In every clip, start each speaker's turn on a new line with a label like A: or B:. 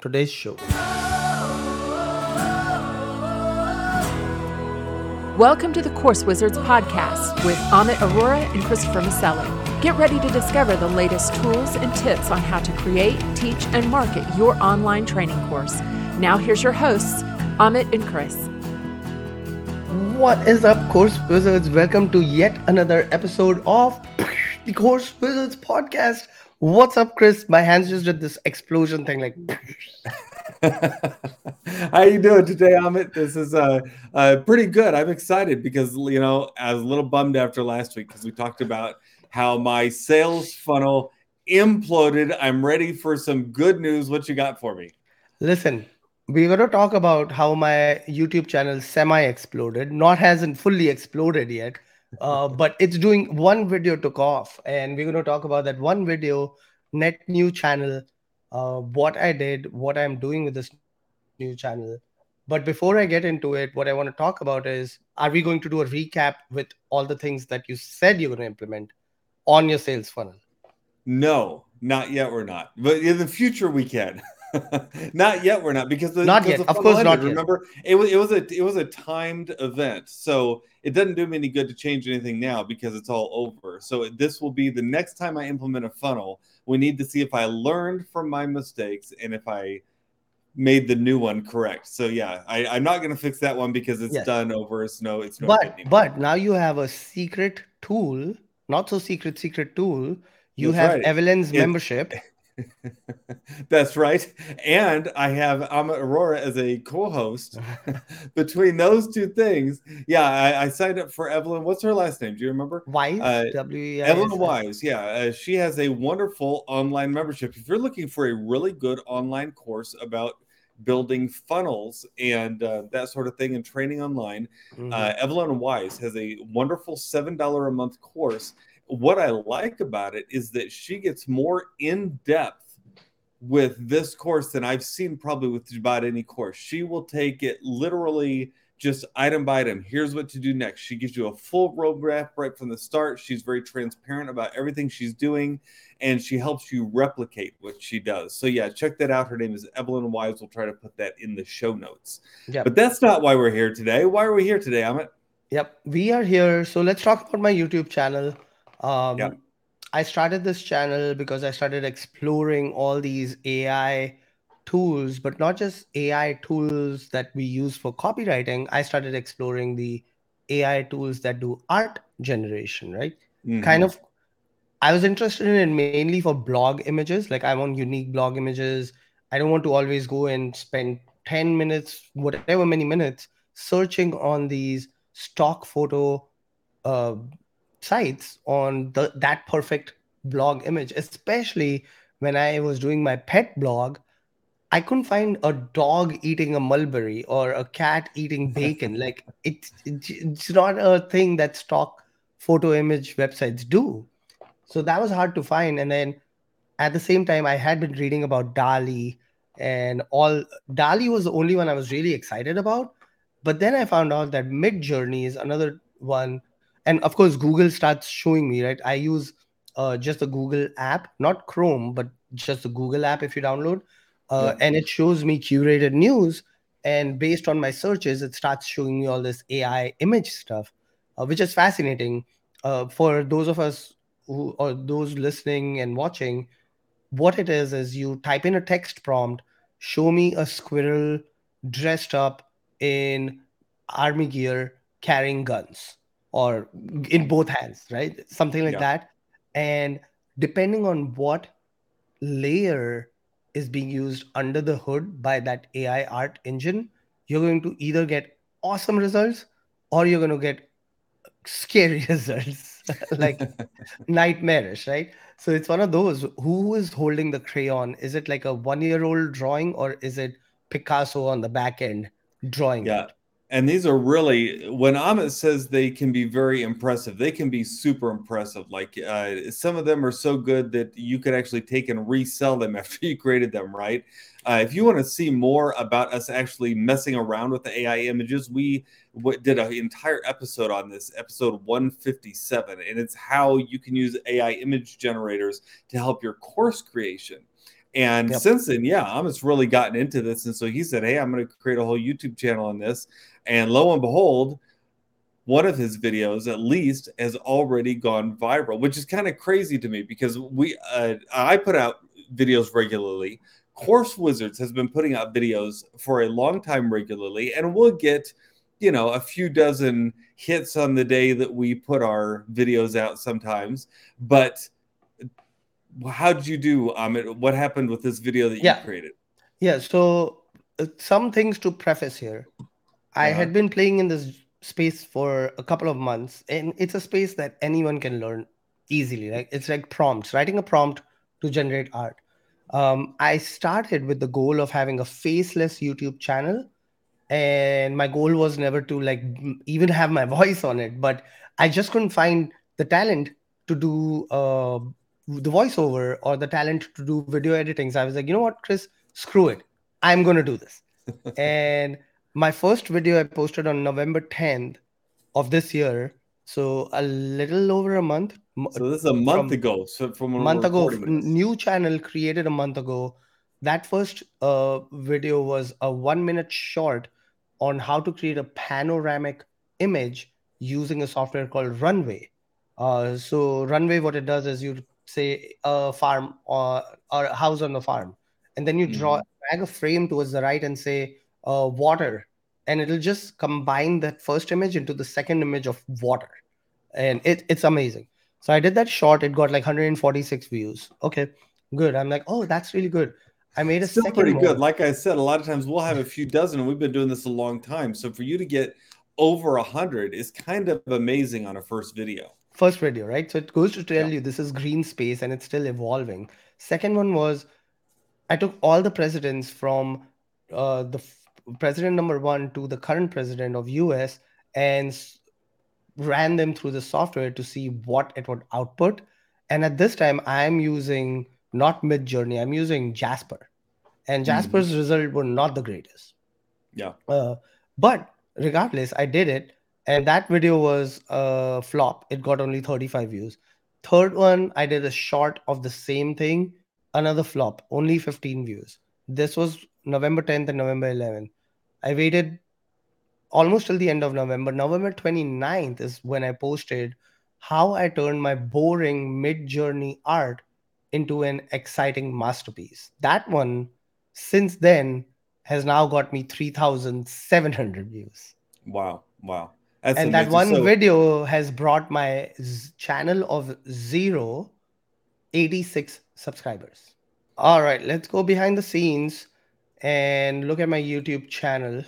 A: today's show.
B: Welcome to the Course Wizards podcast with Amit Arora and Christopher Maselli. Get ready to discover the latest tools and tips on how to create, teach, and market your online training course. Now, here's your hosts, Amit and Chris.
A: What is up, Course Wizards? Welcome to yet another episode of the Course Wizards podcast. What's up, Chris? My hands just did this explosion thing, like.
C: How you doing today, Amit? This is uh, uh, pretty good. I'm excited because you know I was a little bummed after last week because we talked about how my sales funnel imploded. I'm ready for some good news. What you got for me?
A: Listen, we're going to talk about how my YouTube channel semi exploded. Not hasn't fully exploded yet, uh, but it's doing one video took off, and we're going to talk about that one video, net new channel uh, what I did, what I'm doing with this new channel. But before I get into it, what I want to talk about is are we going to do a recap with all the things that you said you're going to implement on your sales funnel?
C: No, not yet. We're not. But in the future, we can. not yet. We're not because the,
A: not
C: because
A: yet. Of course, ended, not
C: Remember, it was it was a it was a timed event, so it doesn't do me any good to change anything now because it's all over. So this will be the next time I implement a funnel. We need to see if I learned from my mistakes and if I made the new one correct. So yeah, I, I'm not going to fix that one because it's yes. done over. It's no, it's no.
A: But but now you have a secret tool, not so secret secret tool. You That's have right. Evelyn's membership.
C: That's right. And I have Amit Arora as a co-host. Between those two things, yeah, I, I, signed up for Evelyn. What's her last name? Do you remember?
A: Wise. Uh,
C: W. Evelyn Wise. Yeah, uh, she has a wonderful online membership. If you're looking for a really good online course about building funnels and uh, that sort of thing and training online, mm-hmm. uh, Evelyn Wise has a wonderful seven dollar a month course what I like about it is that she gets more in depth with this course than I've seen probably with about any course. She will take it literally just item by item. Here's what to do next. She gives you a full roadmap right from the start. She's very transparent about everything she's doing and she helps you replicate what she does. So, yeah, check that out. Her name is Evelyn Wise. We'll try to put that in the show notes. Yep. But that's not why we're here today. Why are we here today, Amit?
A: Yep, we are here. So, let's talk about my YouTube channel. Um, yeah. I started this channel because I started exploring all these AI tools, but not just AI tools that we use for copywriting. I started exploring the AI tools that do art generation, right? Mm-hmm. Kind of, I was interested in it mainly for blog images. Like, I want unique blog images. I don't want to always go and spend 10 minutes, whatever many minutes, searching on these stock photo uh, sites on the that perfect blog image, especially when I was doing my pet blog. I couldn't find a dog eating a mulberry or a cat eating bacon. like it's it's not a thing that stock photo image websites do. So that was hard to find. And then at the same time, I had been reading about DALL-E and all. DALL-E was the only one I was really excited about. But then I found out that Midjourney is another one and of course google starts showing me right? I use uh, just the google app not chrome but just the google app if you download uh, yeah. and it shows me curated news. And based on my searches it starts showing me all this ai image stuff uh, which is fascinating. Uh, for those of us who or those listening and watching what it is is you type in a text prompt show me a squirrel dressed up in army gear carrying guns or in both hands, right? Something like yeah. that. And depending on what layer is being used under the hood by that AI art engine, you're going to either get awesome results or you're going to get scary results, like nightmarish, right? So it's one of those. Who is holding the crayon? Is it like a one year old drawing or is it Picasso on the back end drawing
C: yeah.
A: it?
C: And these are really when Amit says they can be very impressive, they can be super impressive. Like uh, some of them are so good that you could actually take and resell them after you created them, right? Uh, if you want to see more about us actually messing around with the AI images, we w- did an entire episode on this, episode 157, and it's how you can use AI image generators to help your course creation. And
A: Yep.
C: since then, yeah, Amit's really gotten into this. And so he said, Hey, I'm going to create a whole YouTube channel on this. And lo and behold, one of his videos at least has already gone viral, which is kind of crazy to me because we uh, I put out videos regularly. Course Wizards has been putting out videos for a long time regularly, and we'll get, you know, a few dozen hits on the day that we put our videos out sometimes. But how did you do, Amit? What happened with this video that you
A: Yeah.
C: created?
A: Yeah, so uh, some things to preface here. I
C: Yeah.
A: had been playing in this space for a couple of months, and it's a space that anyone can learn easily. Like it's like prompts, writing a prompt to generate art. Um, I started with the goal of having a faceless YouTube channel, and my goal was never to like even have my voice on it, but I just couldn't find the talent to do uh, the voiceover or the talent to do video editing. So I was like, you know what, Chris, screw it. I'm going to do this. and my first video I posted on November 10th of this year. So a little over a month.
C: So this is a month ago. So from
A: a month ago, new channel created a month ago. That first uh, video was a one minute short on how to create a panoramic image using a software called Runway. Uh, so Runway, what it does is you say a farm or, or a house on the farm, and then you draw drag a frame towards the right and say uh, water, and it'll just combine that first image into the second image of water, and it, it's amazing. So I did that short. It got like 146 views. Okay, good. I'm like, oh, that's really good. I made a
C: Still
A: second
C: pretty
A: more.
C: good. Like I said, a lot of times we'll have a few dozen, and we've been doing this a long time. So for you to get over a hundred is kind of amazing on a first video.
A: First video, right? So it goes to tell
C: Yeah.
A: you this is green space and it's still evolving. Second one was I took all the presidents from uh, the f- president number one to the current president of US and s- ran them through the software to see what it would output. And at this time, I'm using not Midjourney, I'm using Jasper. And
C: Mhm.
A: Jasper's result were not the greatest.
C: Yeah.
A: Uh, but regardless, I did it, and that video was a flop. It got only 35 views. Third one, I did a short of the same thing, another flop, only 15 views. This was November 10th and November 11th. I waited almost till the end of November. November 29th is when I posted how I turned my boring Midjourney art into an exciting masterpiece. That one, since then, has now got me 3,700 views.
C: Wow. Wow. That's
A: and that one
C: So-
A: video has brought my z- channel of zero 86 subscribers. All right, let's go behind the scenes and look at my YouTube channel.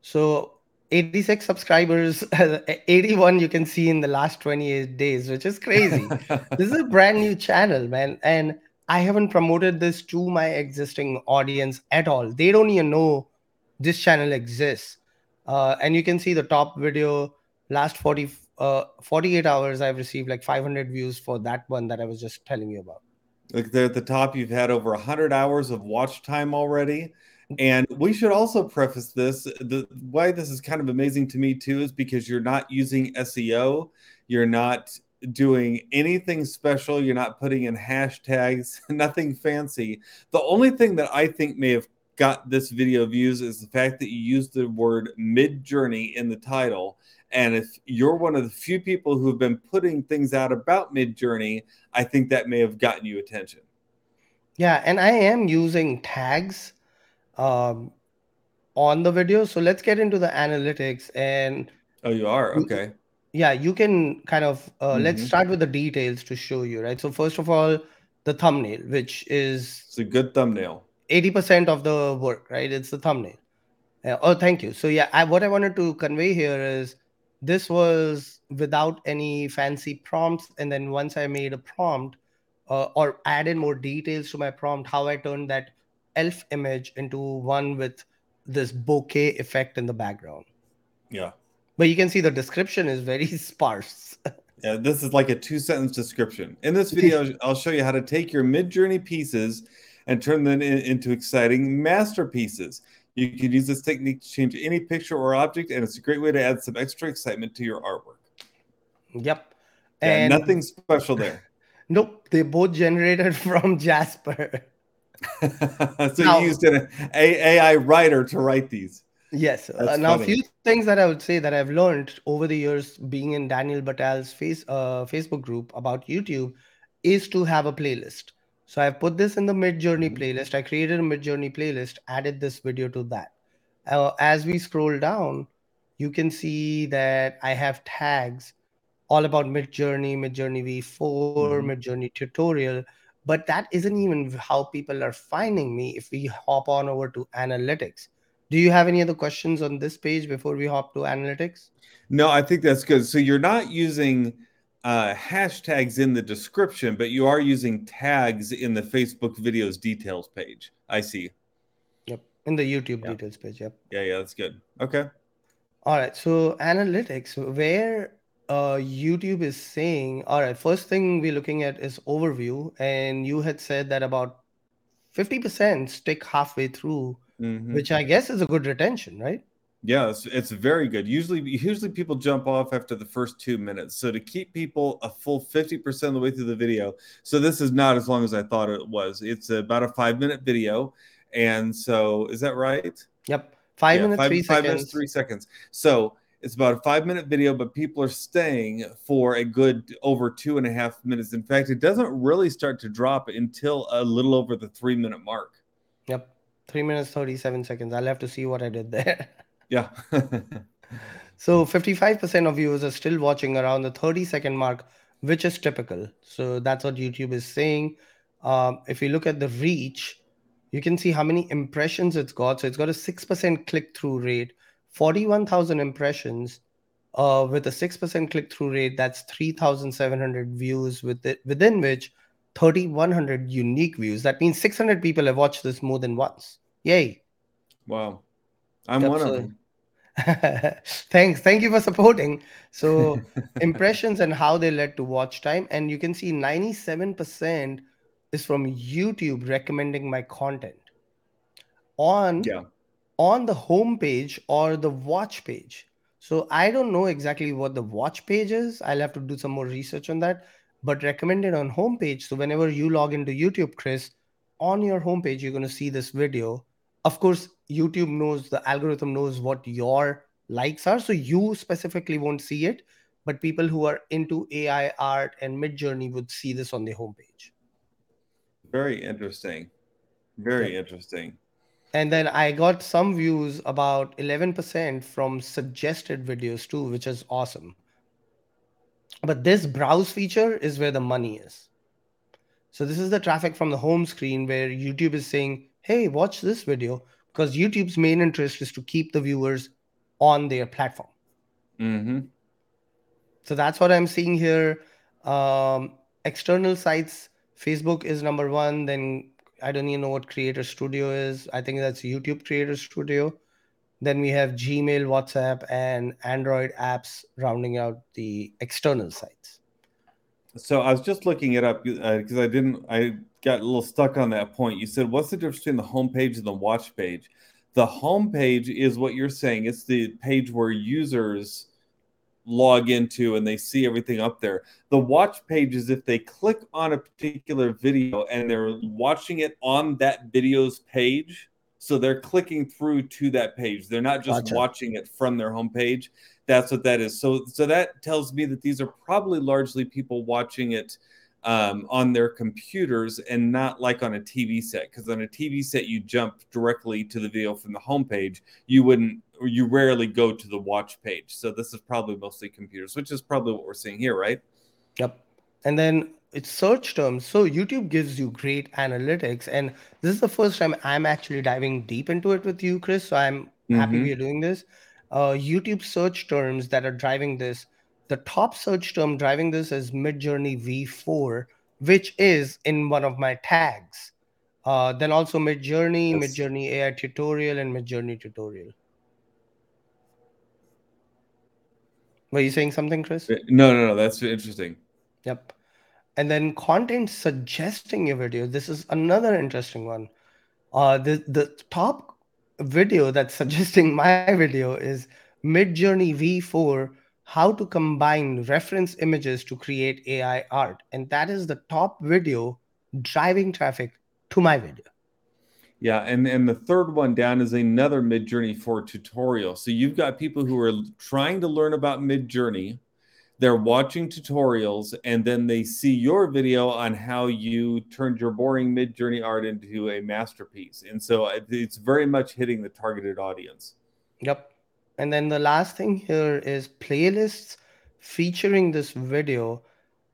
A: So 86 subscribers, 81 you can see in the last 28 days, which is crazy. this is a brand new channel, man. And I haven't promoted this to my existing audience at all. They don't even know this channel exists. Uh, and you can see the top video last 40, uh, 48 hours, I've received like 500 views for that one that I was just telling you about.
C: Like there at the top, you've had over 100 hours of watch time already. And we should also preface this the why this is kind of amazing to me too is because you're not using SEO, you're not doing anything special, you're not putting in hashtags, nothing fancy. The only thing that I think may have got this video views is the fact that you used the word Midjourney in the title. And if you're one of the few people who have been putting things out about Midjourney, I think that may have gotten you attention.
A: Yeah, and I am using tags um, on the video. So let's get into the analytics. And
C: Oh, you are? Okay.
A: yeah, you can kind of uh, let's
C: Mhm.
A: start with the details to show you, right? So, first of all, the thumbnail, which is
C: It's a good thumbnail.
A: 80% of the work, right? It's the thumbnail. Uh, oh, thank you. So, yeah, I, what I wanted to convey here is this was without any fancy prompts. And then once I made a prompt uh, or added more details to my prompt, how I turned that elf image into one with this bokeh effect in the background.
C: Yeah.
A: But you can see the description is very sparse.
C: Yeah, this is like a two sentence description. In this video, I'll show you how to take your Midjourney pieces and turn them in- into exciting masterpieces. You can use this technique to change any picture or object, and it's a great way to add some extra excitement to your artwork.
A: Yep.
C: Yeah,
A: And
C: nothing special there.
A: nope, they both generated from Jasper.
C: so now, you used an AI writer to write these.
A: Yes. Uh, now, a few things that I would say that I've learned over the years being in Daniel Batal's face, uh, Facebook group about YouTube is to have a playlist. So I've put this in the Midjourney mm-hmm. playlist. I created a Midjourney playlist, added this video to that. Uh, as we scroll down, you can see that I have tags all about Midjourney, Midjourney V4, mm-hmm. Midjourney tutorial. But that isn't even how people are finding me if we hop on over to analytics. Do you have any other questions on this page before we hop to analytics?
C: No, I think that's good. So you're not using uh, hashtags in the description, but you are using tags in the Facebook videos details page. I see.
A: Yep. In the YouTube details page. Yep.
C: Yeah, yeah, that's good. Okay.
A: All right. So analytics, where uh, YouTube is saying, all right, first thing we're looking at is overview. And you had said that about 50% stick halfway through, mm-hmm. which I guess is a good retention, right?
C: Yeah, it's, it's very good. Usually, usually people jump off after the first two minutes. So to keep people a full fifty percent of the way through the video, so this is not as long as I thought it was. It's about a five minute video, and so is that right?
A: Yep, five yeah, minutes, five, three
C: five
A: seconds.
C: minutes, three seconds. So it's about a five minute video, but people are staying for a good over two and a half minutes. In fact, it doesn't really start to drop until a little over the three minute mark.
A: Yep, three minutes thirty seven seconds. I'll have to see what I did there.
C: Yeah.
A: so 55% of viewers are still watching around the 30 second mark, which is typical. So that's what YouTube is saying. Um, if you look at the reach, you can see how many impressions it's got. So it's got a 6% click through rate, 41,000 impressions. Uh, with a 6% click through rate, that's 3,700 views with it, within which 3,100 unique views. That means 600 people have watched this more than once. Yay.
C: Wow. I'm one of them.
A: Thanks. Thank you for supporting. So, impressions and how they led to watch time. And you can see 97% is from YouTube recommending my content on, yeah. on the home page or the watch page. So, I don't know exactly what the watch page is. I'll have to do some more research on that. But recommended on homepage. So, whenever you log into YouTube, Chris, on your homepage, you're going to see this video of course youtube knows the algorithm knows what your likes are so you specifically won't see it but people who are into ai art and midjourney would see this on the homepage.
C: Very interesting. Very yeah. interesting.
A: And then i got some views about 11% from suggested videos too which is awesome. But this browse feature is where the money is. So this is the traffic from the home screen where youtube is saying hey, watch this video because YouTube's main interest is to keep the viewers on their platform.
C: Mm-hmm.
A: So that's what I'm seeing here. Um, external sites, Facebook is number one. Then I don't even know what Creator Studio is. I think that's YouTube Creator Studio. Then we have Gmail, WhatsApp, and Android apps rounding out the external sites.
C: So I was just looking it up because uh, I didn't. I got a little stuck on that point. You said, "What's the difference between the home page and the watch page?" The home page is what you're saying. It's the page where users log into and they see everything up there. The watch page is if they click on a particular video and they're watching it on that video's page. So they're clicking through to that page. They're not just gotcha. watching it from their home page that's what that is. So so that tells me that these are probably largely people watching it um, on their computers and not like on a TV set. Because on a TV set, you jump directly to the video from the homepage. You wouldn't, or you rarely go to the watch page. So this is probably mostly computers, which is probably what we're seeing here, right?
A: Yep. And then it's search terms. So YouTube gives you great analytics, and this is the first time I'm actually diving deep into it with you, Chris. So I'm happy mm-hmm. we're doing this uh, YouTube search terms that are driving this. The top search term driving this is Midjourney V4, which is in one of my tags. Uh, then also Midjourney, yes. Midjourney AI tutorial, and Midjourney tutorial. Were you saying something, Chris? Uh,
C: no, no, no. That's interesting.
A: Yep. And then content suggesting your video. This is another interesting one. Uh, the the top video that's suggesting my video is Midjourney V4 how to combine reference images to create AI art. And that is the top video driving traffic to my video.
C: Yeah, and and the third one down is another Midjourney for tutorial. So you've got people who are trying to learn about Midjourney. They're watching tutorials and then they see your video on how you turned your boring Midjourney art into a masterpiece. And so uh, it's very much hitting the targeted audience.
A: Yep. And then the last thing here is playlists featuring this video.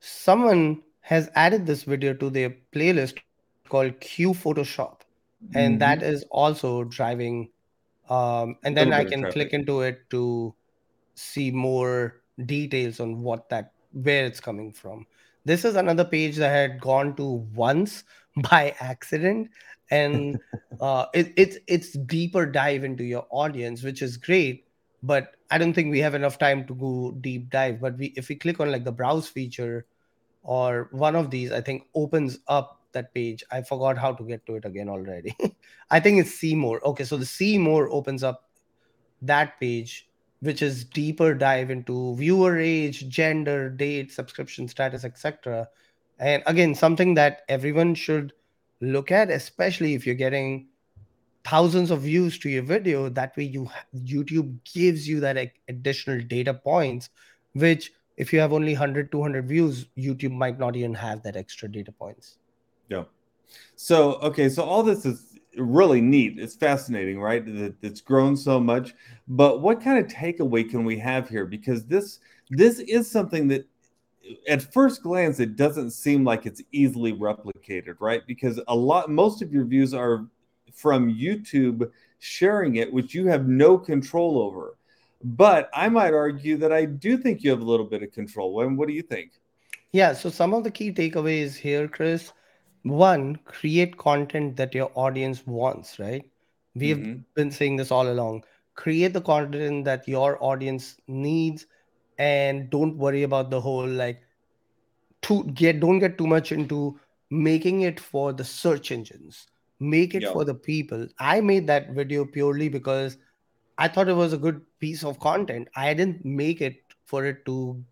A: Someone has added this video to their playlist called Q Photoshop. And mm-hmm. that is also driving um, and then i can click into it to see more details on what that where it's coming from. This is another page that i had gone to once by accident. And uh, it, it's it's deeper dive into your audience which is great but i don't think we have enough time to go deep dive but we if we click on like the browse feature or one of these i think opens up that page. I forgot how to get to it again already. I think it's see more. Okay, so the see more opens up that page, which is deeper dive into viewer age, gender, date, subscription status, etc. And again, something that everyone should look at, especially if you're getting thousands of views to your video. That way, you YouTube gives you that additional data points, which if you have only 100 200 views youtube might not even have that extra data points
C: yeah. So okay, so all this is really neat. It's fascinating, right? That it's grown so much. But what kind of takeaway can we have here? Because this this is something that at first glance it doesn't seem like it's easily replicated, right? Because a lot most of your views are from YouTube sharing it, which you have no control over. But I might argue that I do think you have a little bit of control. What do you think?
A: Yeah, so some of the key takeaways here, Chris, one create content that your audience wants right we've mm-hmm. been saying this all along create the content that your audience needs and don't worry about the whole like to get don't get too much into making it for the search engines make it yep. for the people i made that video purely because i thought it was a good piece of content i didn't make it for it to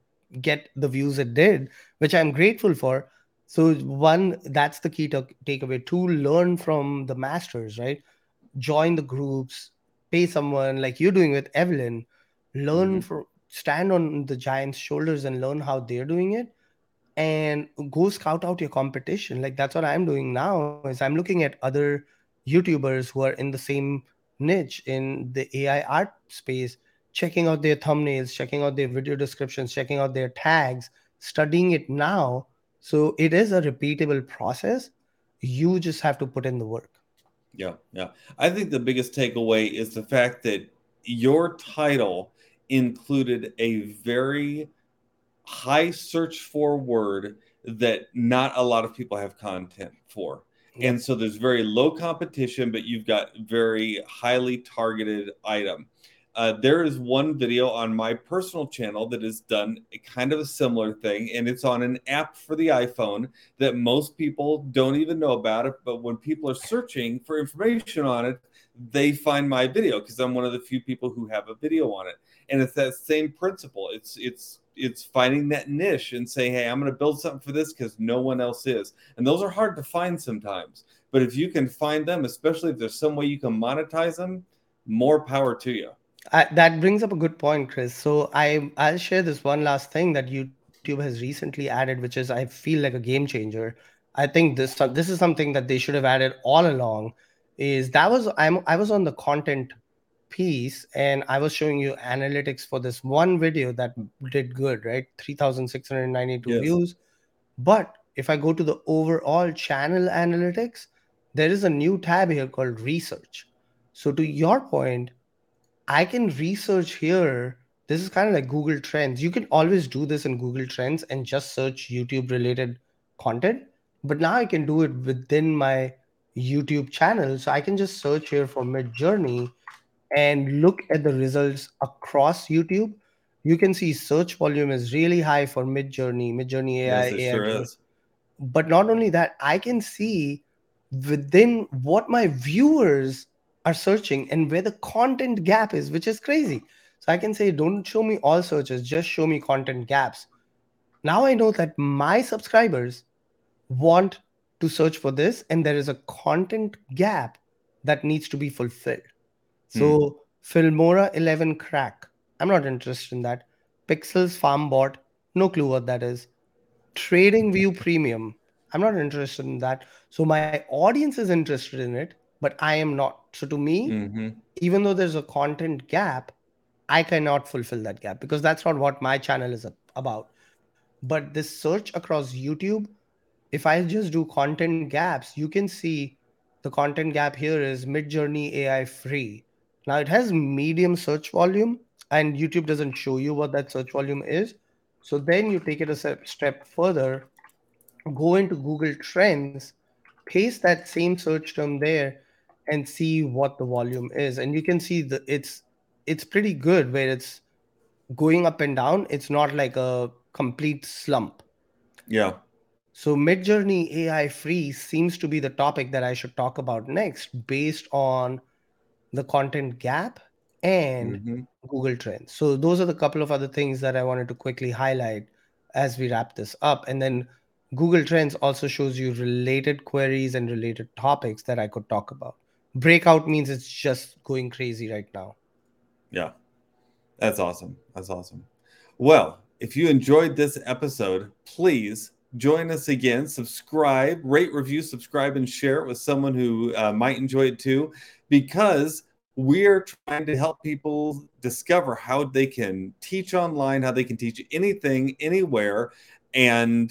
A: get the views it did which i'm grateful for so one, that's the key to takeaway. Two, learn from the masters, right? Join the groups, pay someone like you're doing with Evelyn. Learn mm-hmm. from stand on the giant's shoulders and learn how they're doing it and go scout out your competition like that's what i'm doing now is i'm looking at other youtubers who are in the same niche in the ai art space checking out their thumbnails checking out their video descriptions checking out their tags studying it now so it is a repeatable process. You just have to put in the work.
C: Yeah, yeah. I think the biggest takeaway is the fact that your title included a very high search for word that not a lot of people have content for. And so there's very low competition, but you've got very highly targeted item. Uh, there is one video on my personal channel that has done a kind of a similar thing, and it's on an app for the iPhone that most people don't even know about it. But when people are searching for information on it, they find my video because I'm one of the few people who have a video on it. And it's that same principle. It's it's it's finding that niche and saying, hey, I'm going to build something for this because no one else is. And those are hard to find sometimes. But if you can find them, especially if there's some way you can monetize them, more power to you.
A: I, that brings up a good point, Chris. So I I'll share this one last thing that YouTube has recently added, which is I feel like a game changer. I think this this is something that they should have added all along. Is that was I'm I was on the content piece and I was showing you analytics for this one video that did good, right? Three thousand six hundred ninety-two yes. views. But if I go to the overall channel analytics, there is a new tab here called research. So to your point, I can research here. This is kind of like Google Trends. You can always do this in Google Trends and just search YouTube related content. But now I can do it within my YouTube channel. So I can just search here for Midjourney and look at the results across YouTube. You can see search volume is really high for Midjourney, Midjourney AI. Yes, AI sure but not only that, I can see within what my viewers are searching and where the content gap is, which is crazy. So I can say, don't show me all searches, just show me content gaps. Now I know that my subscribers want to search for this, and there is a content gap that needs to be fulfilled. So Filmora 11 crack, I'm not interested in that. Pixels farm bot, no clue what that is. Trading View Premium, I'm not interested in that. So my audience is interested in it, but I am not. So to me,
C: hmm
A: even though there's a content gap, I cannot fulfill that gap because that's not what my channel is about. But this search across YouTube, if I just do content gaps, you can see the content gap here is Midjourney AI free. Now it has medium search volume, and YouTube doesn't show you what that search volume is. So then you take it a step further, go into Google Trends, paste that same search term there, and see what the volume is. And you can see that it's it's pretty good where it's going up and down. It's not like a complete slump.
C: Yeah.
A: So Midjourney AI free seems to be the topic that I should talk about next based on the content gap and
C: hmm
A: Google Trends. So those are the couple of other things that I wanted to quickly highlight as we wrap this up. And then Google Trends also shows you related queries and related topics that I could talk about. Breakout means it's just going crazy right now.
C: Yeah. That's awesome. That's awesome. Well, if you enjoyed this episode, please join us again. Subscribe, rate, review, subscribe, and share it with someone who uh, might enjoy it too, because we're trying to help people discover how they can teach online, how they can teach anything, anywhere, and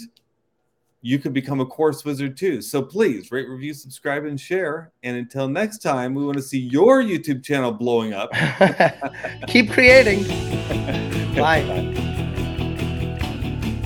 C: you can become a course wizard too. So please rate, review, subscribe, and share. And until next time, we want to see your YouTube channel blowing up.
A: Keep creating. Bye.